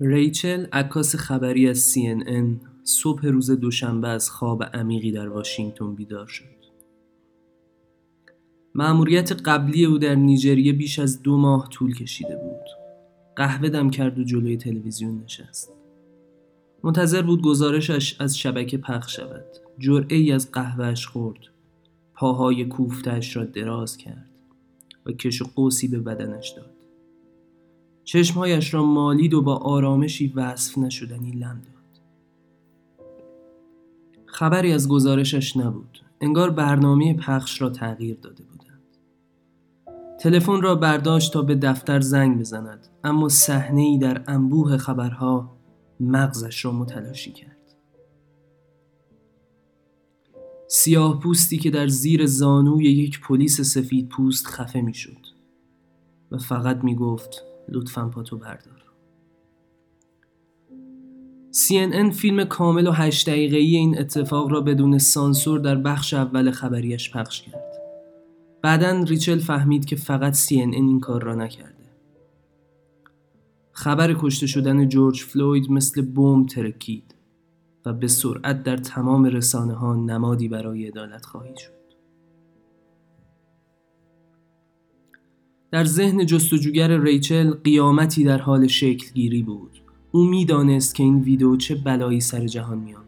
ریچل عکاس خبری از CNN صبح روز دوشنبه از خواب عمیقی در واشنگتن بیدار شد. مأموریت قبلی او در نیجریه بیش از دو ماه طول کشیده بود. قهوه دم کرد و جلوی تلویزیون نشست. منتظر بود گزارشش از شبکه پخش شود. جرعه از قهوهش خورد. پاهای کوفتش را دراز کرد و کش و قوسی به بدنش داد. چشمهایش را مالید و با آرامشی وصف نشدنی لم داد. خبری از گزارشش نبود. انگار برنامه پخش را تغییر داده بودند. تلفن را برداشت تا به دفتر زنگ بزند اما صحنه ای در انبوه خبرها مغزش را متلاشی کرد. سیاه پوستی که در زیر زانوی یک پلیس سفید پوست خفه می شد و فقط می گفت لطفا پاتو بردار CNN فیلم کامل و هشت دقیقه ای این اتفاق را بدون سانسور در بخش اول خبریش پخش کرد. بعدا ریچل فهمید که فقط CNN این کار را نکرده. خبر کشته شدن جورج فلوید مثل بمب ترکید و به سرعت در تمام رسانه ها نمادی برای عدالت خواهی شد. در ذهن جستجوگر ریچل قیامتی در حال شکل گیری بود. او می‌دانست که این ویدیو چه بلایی سر جهان می آورد.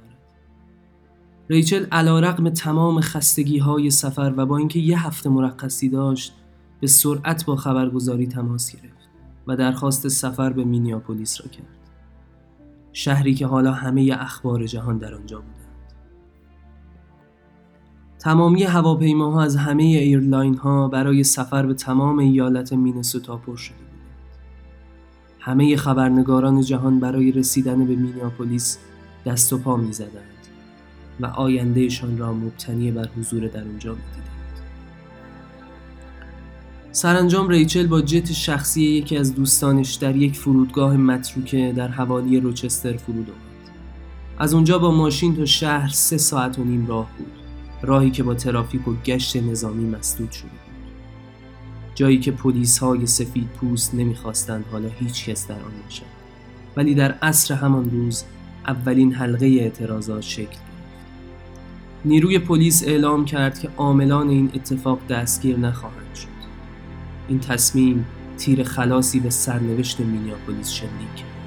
ریچل علا رقم تمام خستگی های سفر و با اینکه یه هفته مرخصی داشت به سرعت با خبرگزاری تماس گرفت و درخواست سفر به مینیاپولیس را کرد. شهری که حالا همه اخبار جهان در آنجا بود. تمامی هواپیماها از همه airline ها برای سفر به تمام ایالت مینسوتا پر شده بودند. همه خبرنگاران جهان برای رسیدن به مینیاپولیس دست و پا می زدند و آیندهشان را مبتنی بر حضور در اونجا می دیدند. سرانجام ریچل با جت شخصی یکی از دوستانش در یک فرودگاه متروکه در حوالی روچستر فرود آمد. از اونجا با ماشین تا شهر سه ساعت و نیم راه بود. راهی که با ترافیک و گشت نظامی مسدود شده بود. جایی که پلیس های سفید پوست نمی‌خواستند حالا هیچ کس در آن باشد ولی در عصر همان روز اولین حلقه اعتراضات شکل گرفت. نیروی پلیس اعلام کرد که عاملان این اتفاق دستگیر نخواهند شد. این تصمیم تیر خلاصی به سرنوشت مینیاپولیس شلیک کرد.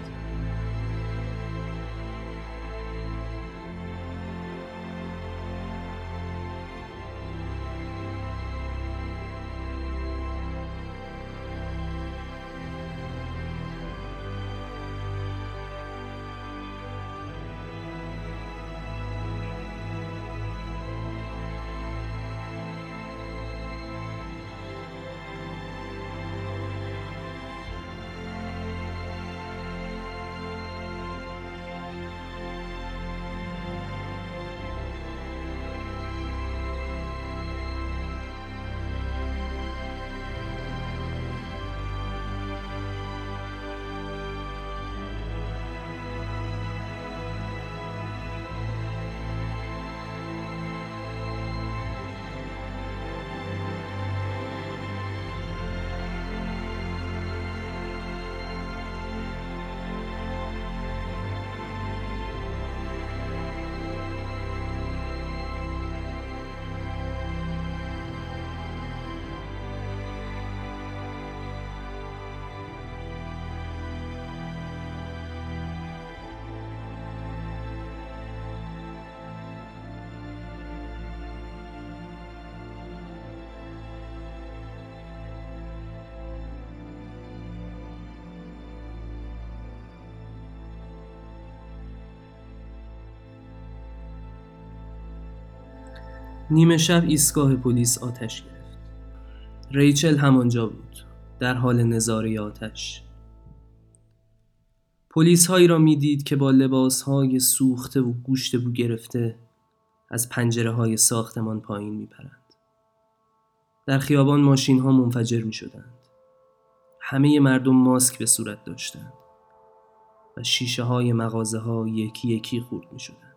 نیمه شب ایستگاه پلیس آتش گرفت. ریچل همانجا بود در حال نظاره آتش. پلیس هایی را می‌دید که با لباس های سوخته و گوشت بو گرفته از پنجره های ساختمان پایین میپرند. در خیابان ماشین ها منفجر می شدند همه مردم ماسک به صورت داشتند و شیشه های مغازه ها یکی یکی خورد می شدند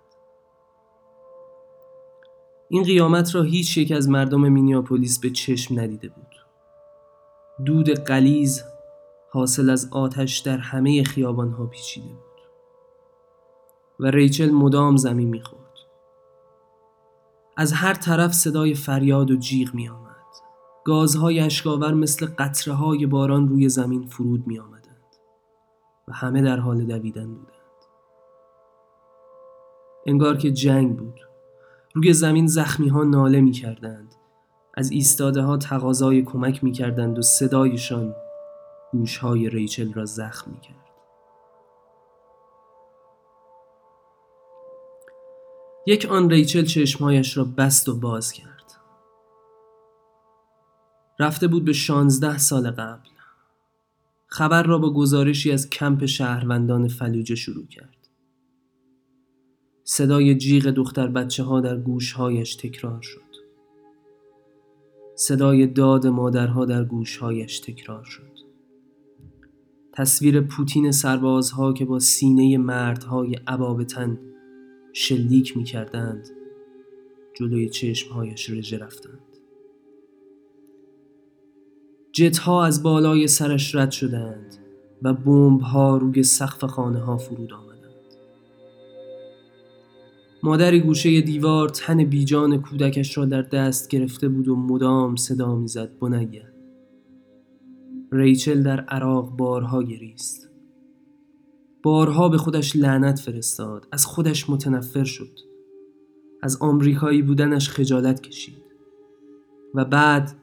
این قیامت را هیچ یک از مردم مینیاپولیس به چشم ندیده بود دود قلیز حاصل از آتش در همه خیابانها پیچیده بود و ریچل مدام زمین می‌خورد از هر طرف صدای فریاد و جیغ می آمد. گازهای اشکاور مثل قطره های باران روی زمین فرود می آمدند و همه در حال دویدن بودند. انگار که جنگ بود. روی زمین زخمی ها ناله می کردند. از ایستاده ها تقاضای کمک می کردند و صدایشان گوشهای ریچل را زخم می کرد. یک آن ریچل چشمهایش را بست و باز کرد رفته بود به شانزده سال قبل خبر را با گزارشی از کمپ شهروندان فلوجه شروع کرد صدای جیغ دختر بچه ها در گوشهایش تکرار شد. صدای داد مادرها در گوشهایش تکرار شد. تصویر پوتین سربازها که با سینه مردهای عبابتن شلیک می کردند جلوی چشمهایش رژه رفتند. جت ها از بالای سرش رد شدند و بمب ها روی سقف خانه ها فرود آمدند مادری گوشه دیوار تن بیجان کودکش را در دست گرفته بود و مدام صدا می‌زد بنیه ریچل در عراق بارها گریست. بارها به خودش لعنت فرستاد از خودش متنفر شد. از آمریکایی بودنش خجالت کشید. و بعد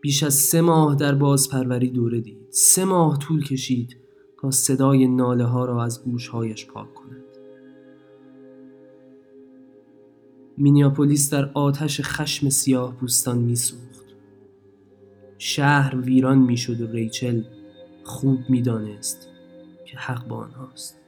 بیش از سه ماه در بازپروری دوره دید. سه ماه طول کشید تا صدای ناله ها را از گوشهایش پاک کند. مینیاپولیس در آتش خشم سیاه پوستان میسوخت. شهر ویران می‌شد و ریچل خوب می‌دانست که حق با آنهاست.